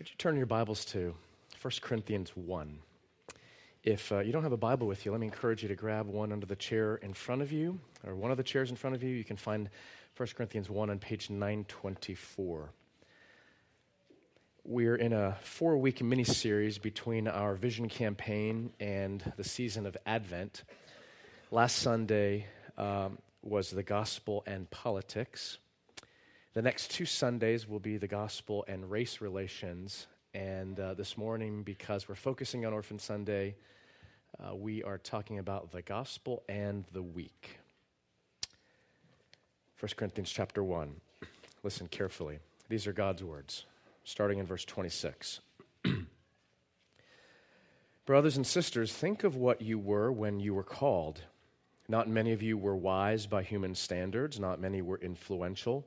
Would you turn your Bibles to 1 Corinthians 1? If uh, you don't have a Bible with you, let me encourage you to grab one under the chair in front of you, or one of the chairs in front of you. You can find 1 Corinthians 1 on page 924. We're in a four week mini series between our vision campaign and the season of Advent. Last Sunday um, was the gospel and politics. The next two Sundays will be the gospel and race relations. And uh, this morning, because we're focusing on Orphan Sunday, uh, we are talking about the gospel and the weak. 1 Corinthians chapter 1. Listen carefully. These are God's words, starting in verse 26. Brothers and sisters, think of what you were when you were called. Not many of you were wise by human standards, not many were influential.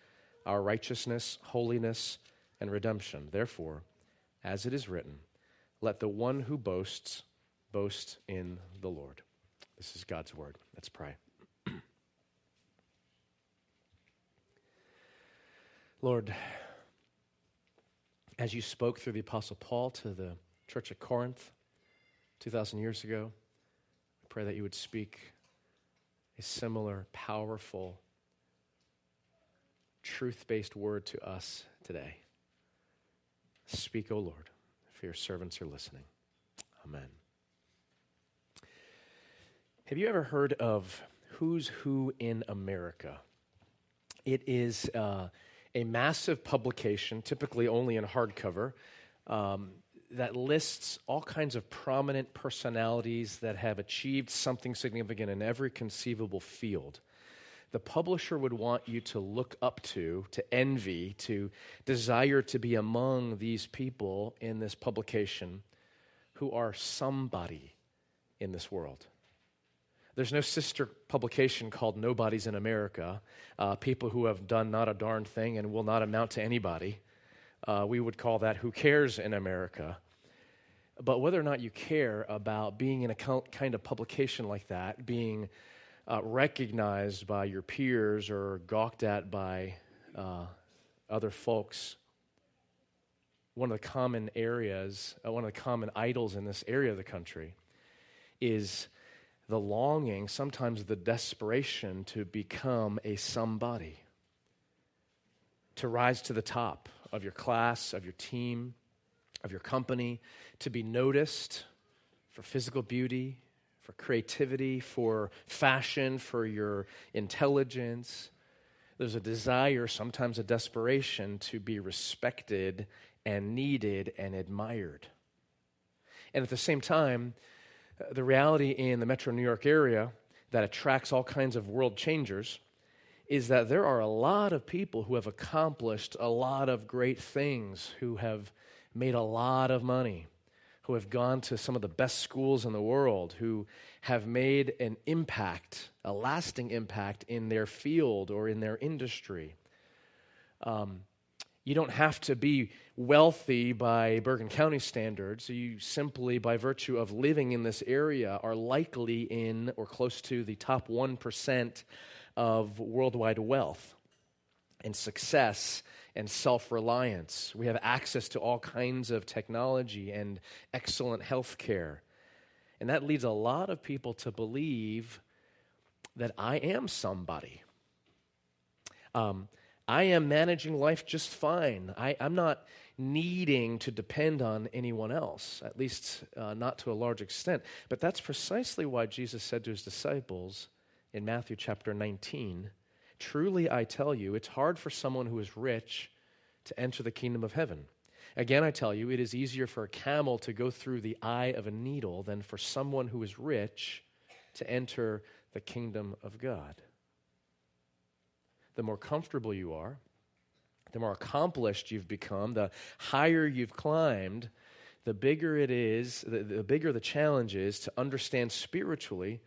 our righteousness, holiness, and redemption. Therefore, as it is written, let the one who boasts boast in the Lord. This is God's word. Let's pray. Lord, as you spoke through the Apostle Paul to the church at Corinth 2,000 years ago, I pray that you would speak a similar, powerful, truth based word to us today. Speak, O Lord, for your servants are listening. Amen. Have you ever heard of Who's Who in America? It is uh, a massive publication, typically only in hardcover, um, that lists all kinds of prominent personalities that have achieved something significant in every conceivable field the publisher would want you to look up to, to envy, to desire to be among these people in this publication who are somebody in this world. There's no sister publication called Nobodies in America, uh, people who have done not a darn thing and will not amount to anybody. Uh, we would call that Who Cares in America. But whether or not you care about being in a kind of publication like that, being uh, recognized by your peers or gawked at by uh, other folks. One of the common areas, uh, one of the common idols in this area of the country is the longing, sometimes the desperation to become a somebody, to rise to the top of your class, of your team, of your company, to be noticed for physical beauty, for creativity, for fashion, for your intelligence. There's a desire, sometimes a desperation, to be respected and needed and admired. And at the same time, uh, the reality in the metro New York area that attracts all kinds of world changers is that there are a lot of people who have accomplished a lot of great things, who have made a lot of money, who have gone to some of the best schools in the world, who have made an impact, a lasting impact in their field or in their industry. Um, you don't have to be wealthy by Bergen County standards. You simply, by virtue of living in this area, are likely in or close to the top 1% of worldwide wealth and success and self reliance. We have access to all kinds of technology and excellent health care. And that leads a lot of people to believe that I am somebody. Um, I am managing life just fine. I, am not needing to depend on anyone else, at least uh, not to a large extent. But that's precisely why Jesus said to his disciples in Matthew chapter 19 Truly I tell you, it's hard for someone who is rich to enter the kingdom of heaven. Again, I tell you, it is easier for a camel to go through the eye of a needle than for someone who is rich to enter the kingdom of God. The more comfortable you are, the more accomplished you've become, the higher you've climbed, the bigger it is, the, the bigger the challenge is to understand spiritually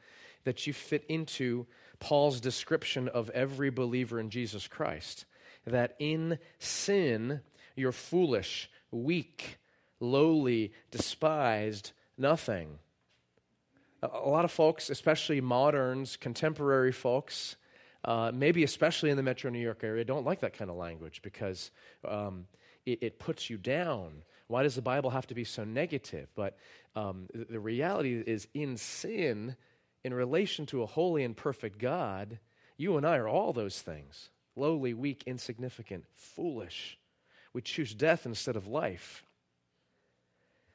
that you fit into Paul's description of every believer in Jesus Christ. That in sin, you're foolish, weak, lowly, despised, nothing. A lot of folks, especially moderns, contemporary folks, uh, maybe especially in the metro New York area, don't like that kind of language because um, it, it, puts you down. Why does the Bible have to be so negative? But um, the, the reality is, in sin, in relation to a holy and perfect God, you and I are all those things lowly, weak, insignificant, foolish. We choose death instead of life.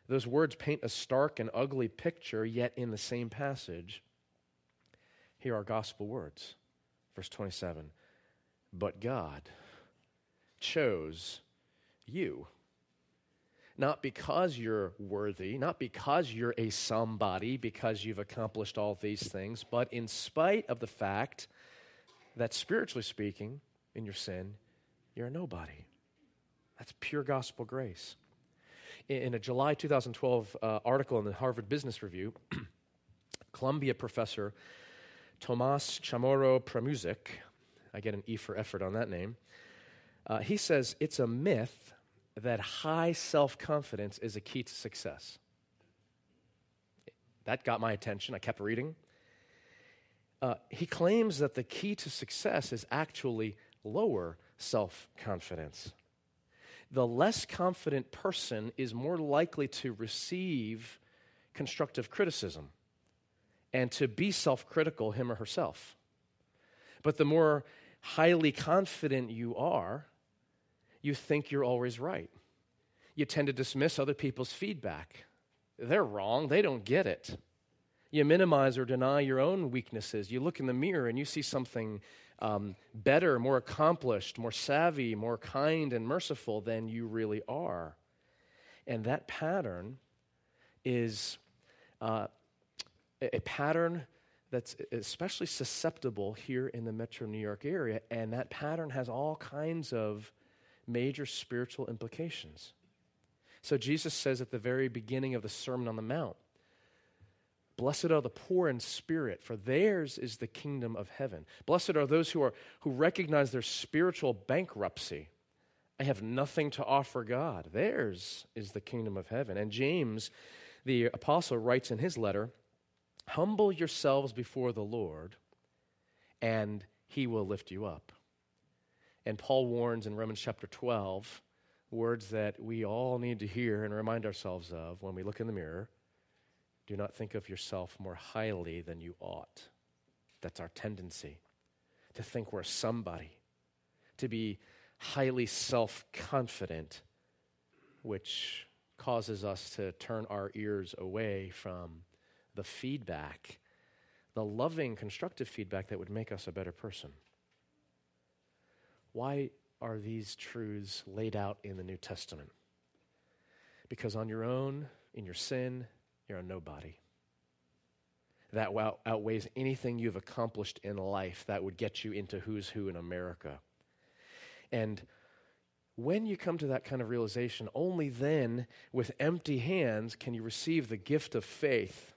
Those words paint a stark and ugly picture, yet in the same passage, here are gospel words. Verse 27 But God chose you. Not because you're worthy, not because you're a somebody, because you've accomplished all these things, but in spite of the fact that spiritually speaking, in your sin, you're a nobody. That's pure gospel grace. In a July 2012 uh, article in the Harvard Business Review, Columbia professor Tomas Chamorro Premuzic, I get an E for effort on that name, uh, he says it's a myth that high self confidence is a key to success. That got my attention. I kept reading. Uh, he claims that the key to success is actually lower self confidence. The less confident person is more likely to receive constructive criticism and to be self critical, him or herself. But the more highly confident you are, you think you're always right. You tend to dismiss other people's feedback. They're wrong, they don't get it. You minimize or deny your own weaknesses. You look in the mirror and you see something um, better, more accomplished, more savvy, more kind and merciful than you really are. And that pattern is uh, a pattern that's especially susceptible here in the metro New York area, and that pattern has all kinds of major spiritual implications. So Jesus says at the very beginning of the Sermon on the Mount, Blessed are the poor in spirit, for theirs is the kingdom of heaven. Blessed are those who, are, who recognize their spiritual bankruptcy. I have nothing to offer God. Theirs is the kingdom of heaven. And James, the apostle, writes in his letter Humble yourselves before the Lord, and he will lift you up. And Paul warns in Romans chapter 12 words that we all need to hear and remind ourselves of when we look in the mirror. Do not think of yourself more highly than you ought. That's our tendency to think we're somebody, to be highly self confident, which causes us to turn our ears away from the feedback, the loving, constructive feedback that would make us a better person. Why are these truths laid out in the New Testament? Because on your own, in your sin, you're a nobody. That outweighs anything you've accomplished in life that would get you into who's who in America. And when you come to that kind of realization, only then, with empty hands, can you receive the gift of faith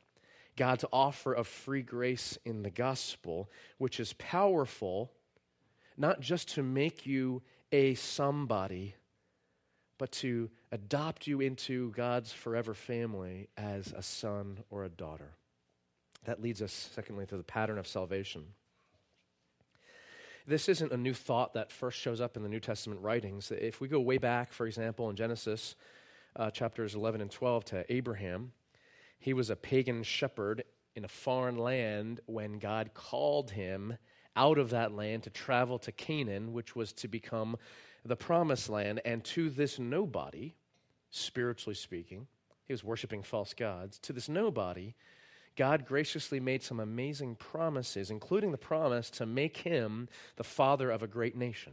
God's offer of free grace in the gospel, which is powerful not just to make you a somebody, but to adopt you into God's forever family as a son or a daughter. That leads us, secondly, to the pattern of salvation. This isn't a new thought that first shows up in the New Testament writings. If we go way back, for example, in Genesis uh, chapters 11 and 12 to Abraham, he was a pagan shepherd in a foreign land when God called him out of that land to travel to Canaan, which was to become the promised land. And to this nobody, spiritually speaking, he was worshiping false gods. To this nobody, God graciously made some amazing promises, including the promise to make him the father of a great nation.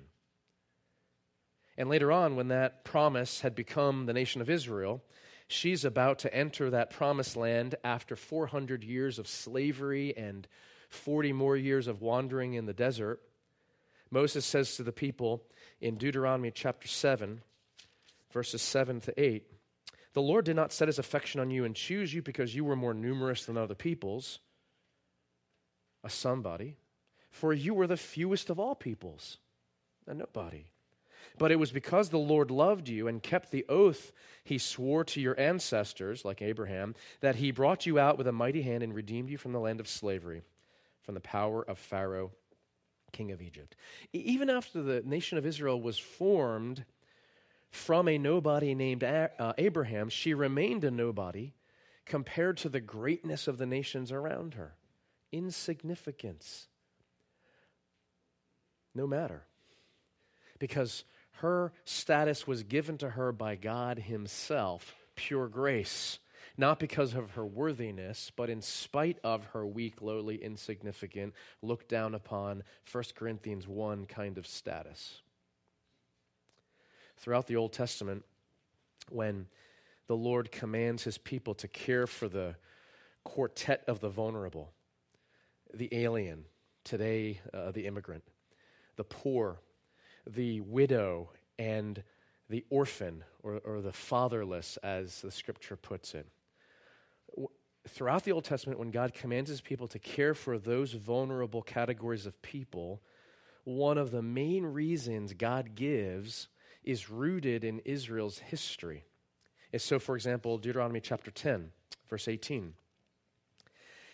And later on, when that promise had become the nation of Israel, She's about to enter that promised land after 400 years of slavery and 40 more years of wandering in the desert. Moses says to the people in Deuteronomy chapter 7, verses 7 to 8 The Lord did not set his affection on you and choose you because you were more numerous than other peoples, a somebody, for you were the fewest of all peoples, a nobody. But it was because the Lord loved you and kept the oath he swore to your ancestors, like Abraham, that he brought you out with a mighty hand and redeemed you from the land of slavery, from the power of Pharaoh, king of Egypt. Even after the nation of Israel was formed, from a nobody named uh, Abraham, she remained a nobody compared to the greatness of the nations around her. Insignificance. No matter. Because her status was given to her by God Himself, pure grace, not because of her worthiness, but in spite of her weak, lowly, insignificant, looked down upon 1 Corinthians 1 kind of status throughout the Old Testament when the Lord commands his people to care for the quartet of the vulnerable the alien, today uh, the immigrant, the poor, the widow, and the orphan or, or the fatherless, as the scripture puts it. Throughout the Old Testament, when God commands his people to care for those vulnerable categories of people, one of the main reasons God gives is rooted in Israel's history. And so, for example, Deuteronomy chapter 10, verse 18.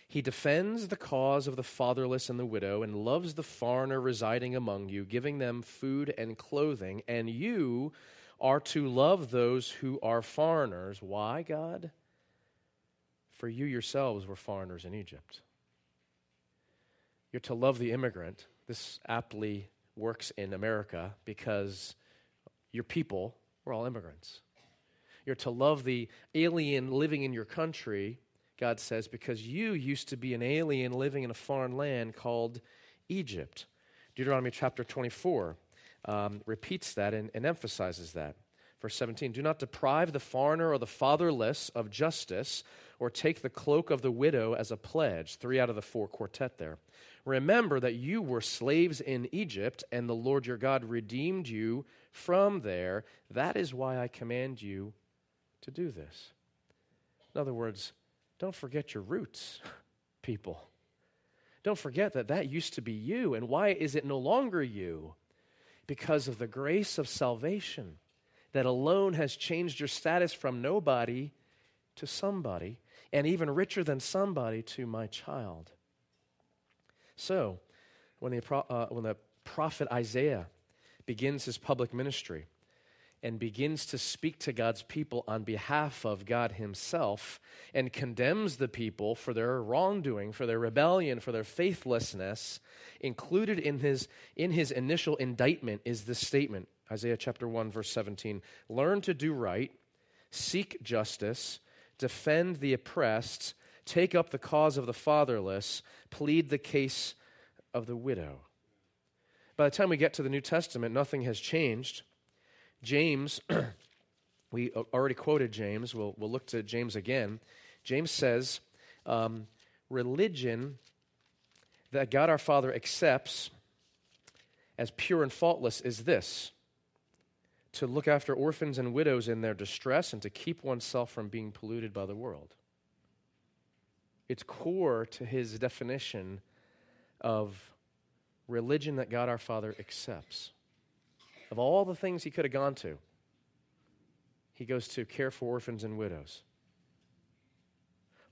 He defends the cause of the fatherless and the widow and loves the foreigner residing among you, giving them food and clothing. And you are to love those who are foreigners. Why, God? For you yourselves were foreigners in Egypt. You're to love the immigrant. This aptly works in America because your people were all immigrants. You're to love the alien living in your country, God says, because you used to be an alien living in a foreign land called Egypt. Deuteronomy chapter 24 um, repeats that and, and emphasizes that. Verse 17 Do not deprive the foreigner or the fatherless of justice, or take the cloak of the widow as a pledge. Three out of the four quartet there. Remember that you were slaves in Egypt, and the Lord your God redeemed you from there. That is why I command you to do this. In other words, don't forget your roots, people. Don't forget that that used to be you. And why is it no longer you? Because of the grace of salvation that alone has changed your status from nobody to somebody, and even richer than somebody to my child. So, when the, uh, when the prophet Isaiah begins his public ministry and begins to speak to God's people on behalf of God Himself and condemns the people for their wrongdoing, for their rebellion, for their faithlessness, included in his, in his initial indictment is this statement Isaiah chapter 1, verse 17 Learn to do right, seek justice, defend the oppressed, take up the cause of the fatherless, plead the case of the widow. By the time we get to the New Testament, nothing has changed. James, we already quoted James. We'll, we'll look to James again. James says, um, religion that God our Father accepts as pure and faultless is this to look after orphans and widows in their distress and to keep oneself from being polluted by the world. It's core to his definition of religion that God our Father accepts. Of all the things he could have gone to, he goes to care for orphans and widows.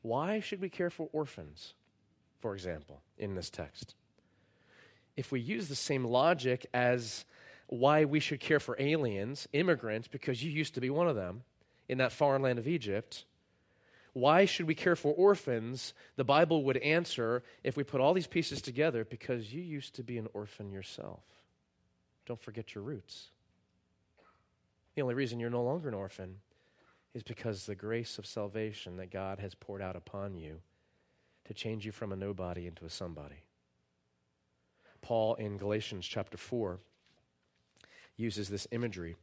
Why should we care for orphans, for example, in this text? If we use the same logic as why we should care for aliens, immigrants, because you used to be one of them in that foreign land of Egypt, why should we care for orphans? The Bible would answer if we put all these pieces together because you used to be an orphan yourself. Don't forget your roots. The only reason you're no longer an orphan is because the grace of salvation that God has poured out upon you to change you from a nobody into a somebody. Paul in Galatians chapter 4 uses this imagery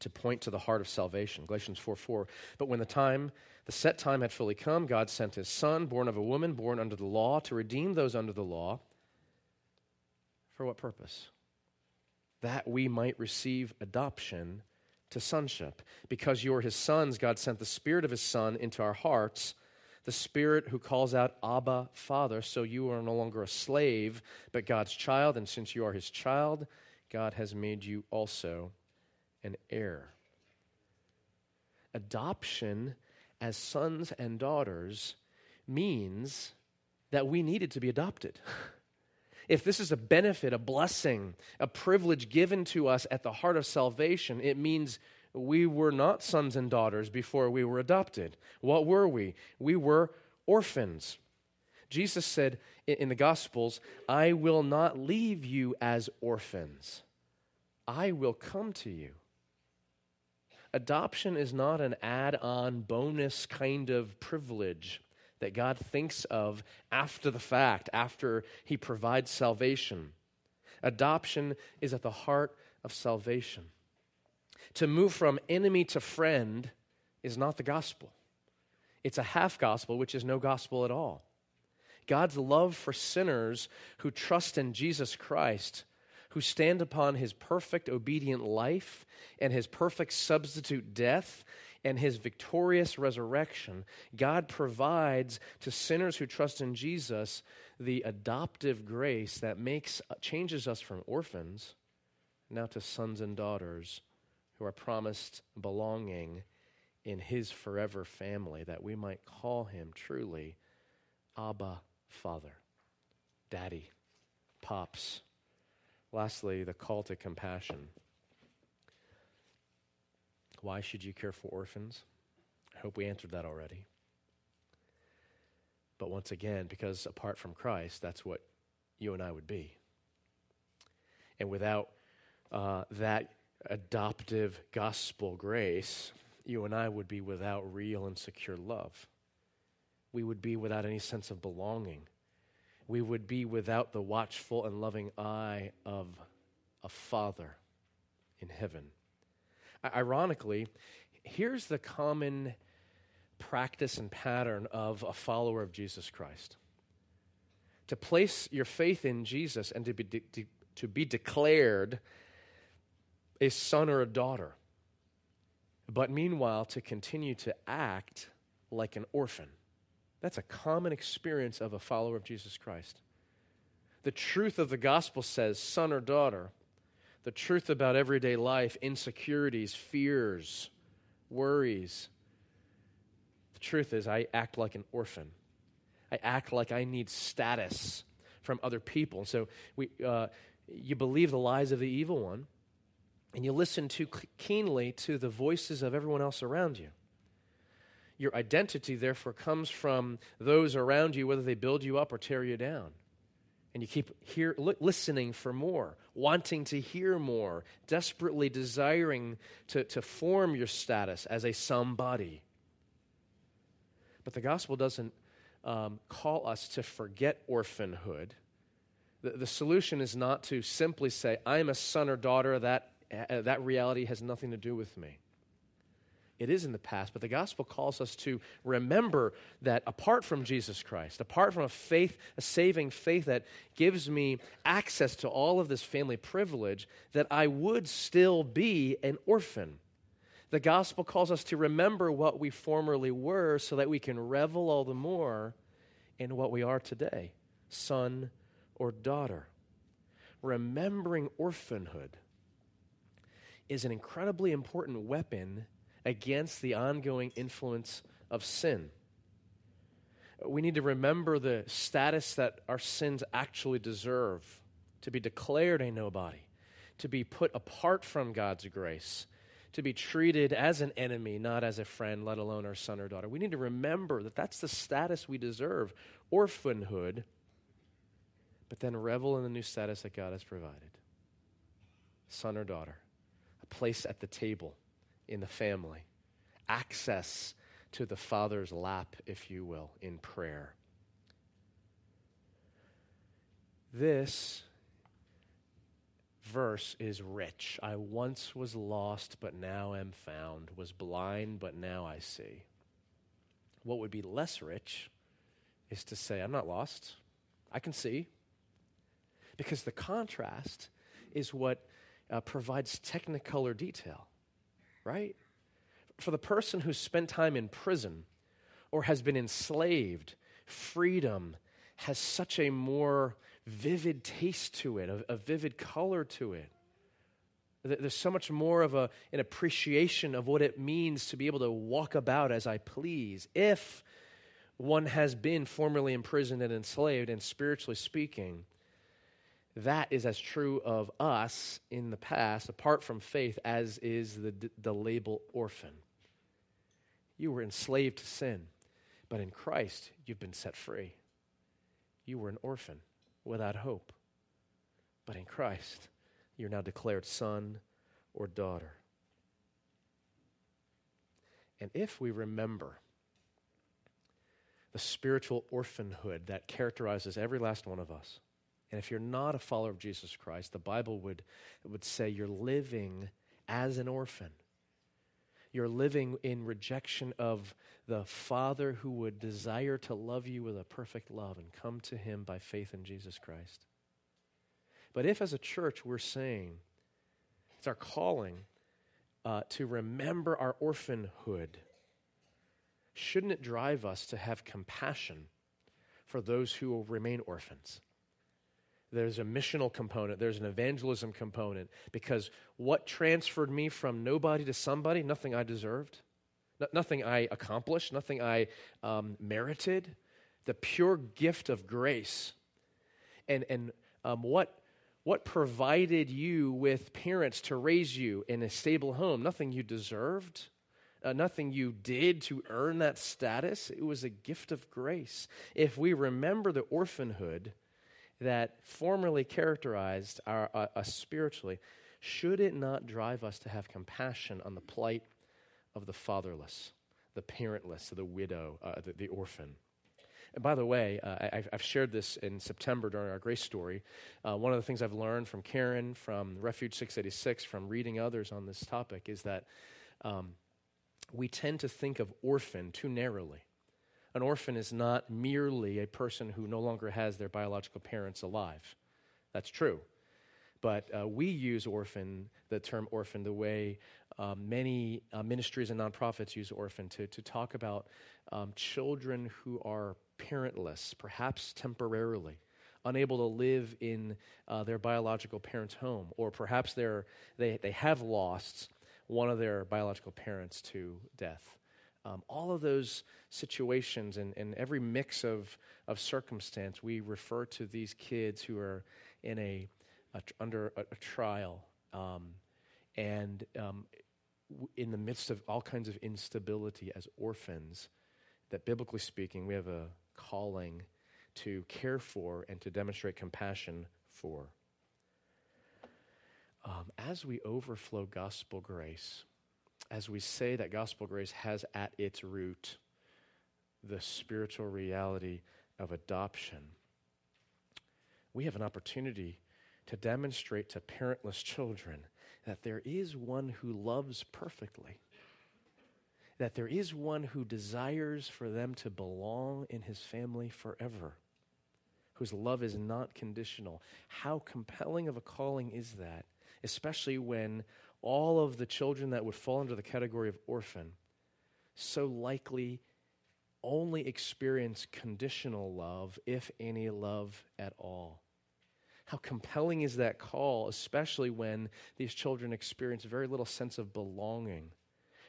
to point to the heart of salvation. Galatians 4 4. But when the time, the set time had fully come, God sent his son, born of a woman, born under the law, to redeem those under the law. For what purpose? That we might receive adoption to sonship. Because you are his sons, God sent the Spirit of his Son into our hearts, the Spirit who calls out, Abba, Father. So you are no longer a slave, but God's child. And since you are his child, God has made you also an heir. Adoption as sons and daughters means that we needed to be adopted. if this is a benefit, a blessing, a privilege given to us at the heart of salvation, it means we were not sons and daughters before we were adopted. What were we? We were orphans. Jesus said in the Gospels, I will not leave you as orphans, I will come to you. Adoption is not an add on bonus kind of privilege that God thinks of after the fact, after He provides salvation. Adoption is at the heart of salvation. To move from enemy to friend is not the gospel, it's a half gospel, which is no gospel at all. God's love for sinners who trust in Jesus Christ, who stand upon his perfect obedient life and his perfect substitute death, and his victorious resurrection, God provides to sinners who trust in Jesus the adoptive grace that makes changes us from orphans now to sons and daughters who are promised belonging in his forever family that we might call him truly Abba Father, Daddy, Pops. Lastly, the call to compassion. Why should you care for orphans? I hope we answered that already. But once again, because apart from Christ, that's what you and I would be. And without uh, that adoptive gospel grace, you and I would be without real and secure love. We would be without any sense of belonging. We would be without the watchful and loving eye of a father in heaven. Ironically, here's the common practice and pattern of a follower of Jesus Christ to place your faith in Jesus and to be, de- to be declared a son or a daughter, but meanwhile to continue to act like an orphan. That's a common experience of a follower of Jesus Christ. The truth of the gospel says, son or daughter, the truth about everyday life, insecurities, fears, worries. The truth is, I act like an orphan. I act like I need status from other people. So we, uh, you believe the lies of the evil one, and you listen too keenly to the voices of everyone else around you. Your identity, therefore, comes from those around you, whether they build you up or tear you down and you keep hear, listening for more, wanting to hear more, desperately desiring to, to form your status as a somebody. But the gospel doesn't um, call us to forget orphanhood. The, the solution is not to simply say, I'm a son or daughter, that, uh, that reality has nothing to do with me. It is in the past, but the gospel calls us to remember that apart from Jesus Christ, apart from a faith, a saving faith that gives me access to all of this family privilege, that I would still be an orphan. The gospel calls us to remember what we formerly were so that we can revel all the more in what we are today son or daughter. Remembering orphanhood is an incredibly important weapon against the ongoing influence of sin. We need to remember the status that our sins actually deserve to be declared a nobody, to be put apart from God's grace, to be treated as an enemy, not as a friend, let alone our son or daughter. We need to remember that that's the status we deserve orphanhood, but then revel in the new status that God has provided son or daughter, a place at the table in the family, access to the Father's lap, if you will, in prayer. This verse is rich. I once was lost, but now am found, was blind, but now I see. What would be less rich is to say, I'm not lost, I can see. Because the contrast is what uh, provides technicolor detail. Right? For the person who's spent time in prison or has been enslaved, freedom has such a more vivid taste to it, a, a vivid color to it. There's so much more of a, an appreciation of what it means to be able to walk about as I please. If one has been formerly imprisoned and enslaved, and spiritually speaking, that is as true of us in the past, apart from faith, as is the, the label orphan. You were enslaved to sin, but in Christ, you've been set free. You were an orphan without hope, but in Christ, you're now declared son or daughter. And if we remember the spiritual orphanhood that characterizes every last one of us, and if you're not a follower of Jesus Christ, the Bible would, would say you're living as an orphan. You're living in rejection of the Father who would desire to love you with a perfect love and come to Him by faith in Jesus Christ. But if, as a church, we're saying it's our calling uh, to remember our orphanhood, shouldn't it drive us to have compassion for those who will remain orphans? There's a missional component, there's an evangelism component, because what transferred me from nobody to somebody, nothing I deserved, nothing I accomplished, nothing I um, merited, the pure gift of grace. And, and um, what what provided you with parents to raise you in a stable home? Nothing you deserved, uh, nothing you did to earn that status. It was a gift of grace. If we remember the orphanhood that formerly characterized our, uh, us spiritually, should it not drive us to have compassion on the plight of the fatherless, the parentless, the widow, uh, the, the orphan? And by the way, uh, I've, I've, shared this in September during our grace story. Uh, one of the things I've learned from Karen, from Refuge 686, from reading others on this topic is that um, we tend to think of orphan too narrowly. An orphan is not merely a person who no longer has their biological parents alive. That's true. But uh, we use orphan, the term orphan, the way uh, many uh, ministries and nonprofits use orphan to, to talk about um, children who are parentless, perhaps temporarily, unable to live in uh, their biological parent's home, or perhaps they, they have lost one of their biological parents to death. Um, all of those situations and, and every mix of, of circumstance, we refer to these kids who are in a, a under a, a trial um, and um, in the midst of all kinds of instability as orphans. That biblically speaking, we have a calling to care for and to demonstrate compassion for. Um, as we overflow gospel grace, as we say that gospel grace has at its root the spiritual reality of adoption, we have an opportunity to demonstrate to parentless children that there is one who loves perfectly that there is one who desires for them to belong in his family forever, whose love is not conditional. How compelling of a calling is that, especially when all of the children that would fall under the category of orphan so likely only experience conditional love, if any love at all. How compelling is that call, especially when these children experience very little sense of belonging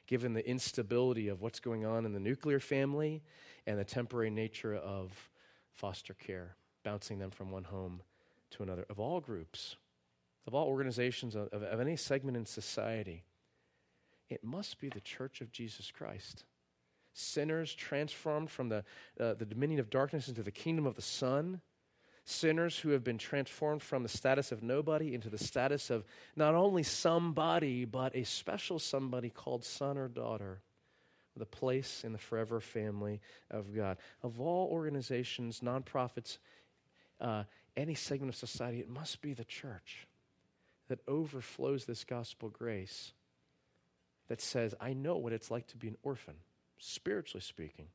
given the instability of what's going on in the nuclear family and the temporary nature of foster care, bouncing them from one home to another, of all groups, of all organizations, of, of any segment in society. It must be the church of Jesus Christ. Sinners transformed from the, uh, the dominion of darkness into the kingdom of the Son sinners who have been transformed from the status of nobody into the status of not only somebody, but a special somebody called son or daughter a place in the forever family of God. Of all organizations, nonprofits, uh, any segment of society, it must be the church that overflows this gospel grace that says, I know what it's like to be an orphan, spiritually speaking.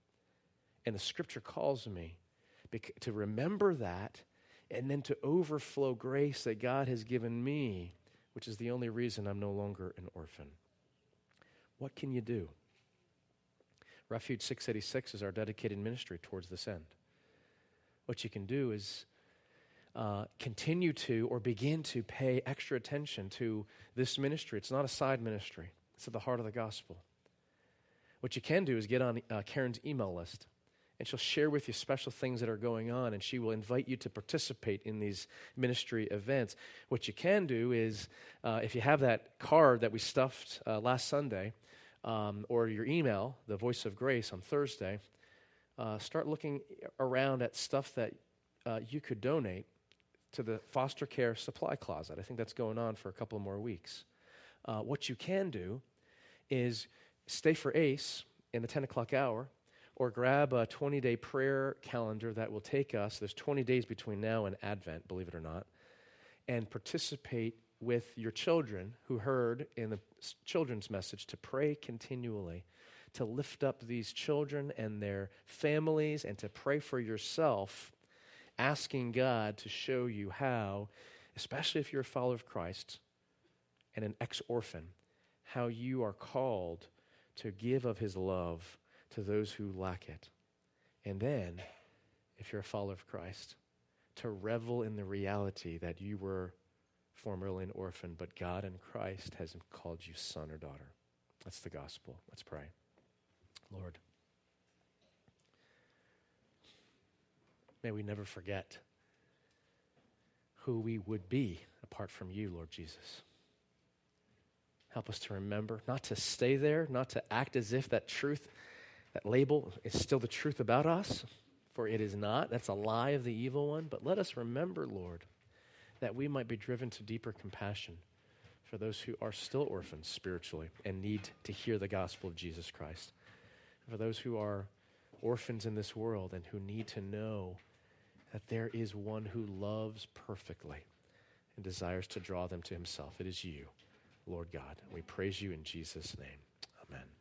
And the scripture calls me to remember that and then to overflow grace that God has given me, which is the only reason I'm no longer an orphan. What can you do? Refuge 686 is our dedicated ministry towards this end. What you can do is uh, continue to or begin to pay extra attention to this ministry. It's not a side ministry, it's at the heart of the gospel. What you can do is get on uh, Karen's email list, and she'll share with you special things that are going on, and she will invite you to participate in these ministry events. What you can do is, uh, if you have that card that we stuffed uh, last Sunday, um, or your email, the Voice of Grace on Thursday, uh, start looking around at stuff that you could donate to the foster care supply closet. I think that's going on for a couple more weeks. Uh, what you can do is stay for ACE in the 10 o'clock hour or grab a 20 day prayer calendar that will take us, there's 20 days between now and Advent, believe it or not, and participate with your children who heard in the children's message to pray continually, to lift up these children and their families, and to pray for yourself, asking God to show you how, especially if you're a follower of Christ and an ex orphan, how you are called to give of his love to those who lack it. And then, if you're a follower of Christ, to revel in the reality that you were formerly an orphan, but God in Christ has called you son or daughter. That's the gospel. Let's pray. Lord, may we never forget who we would be apart from you, Lord Jesus. Help us to remember, not to stay there, not to act as if that truth, that label is still the truth about us, for it is not. That's a lie of the evil one. But let us remember, Lord, that we might be driven to deeper compassion for those who are still orphans spiritually and need to hear the gospel of Jesus Christ. For those who are orphans in this world and who need to know that there is one who loves perfectly and desires to draw them to himself. It is you. Lord God. We praise you in Jesus' name. Amen.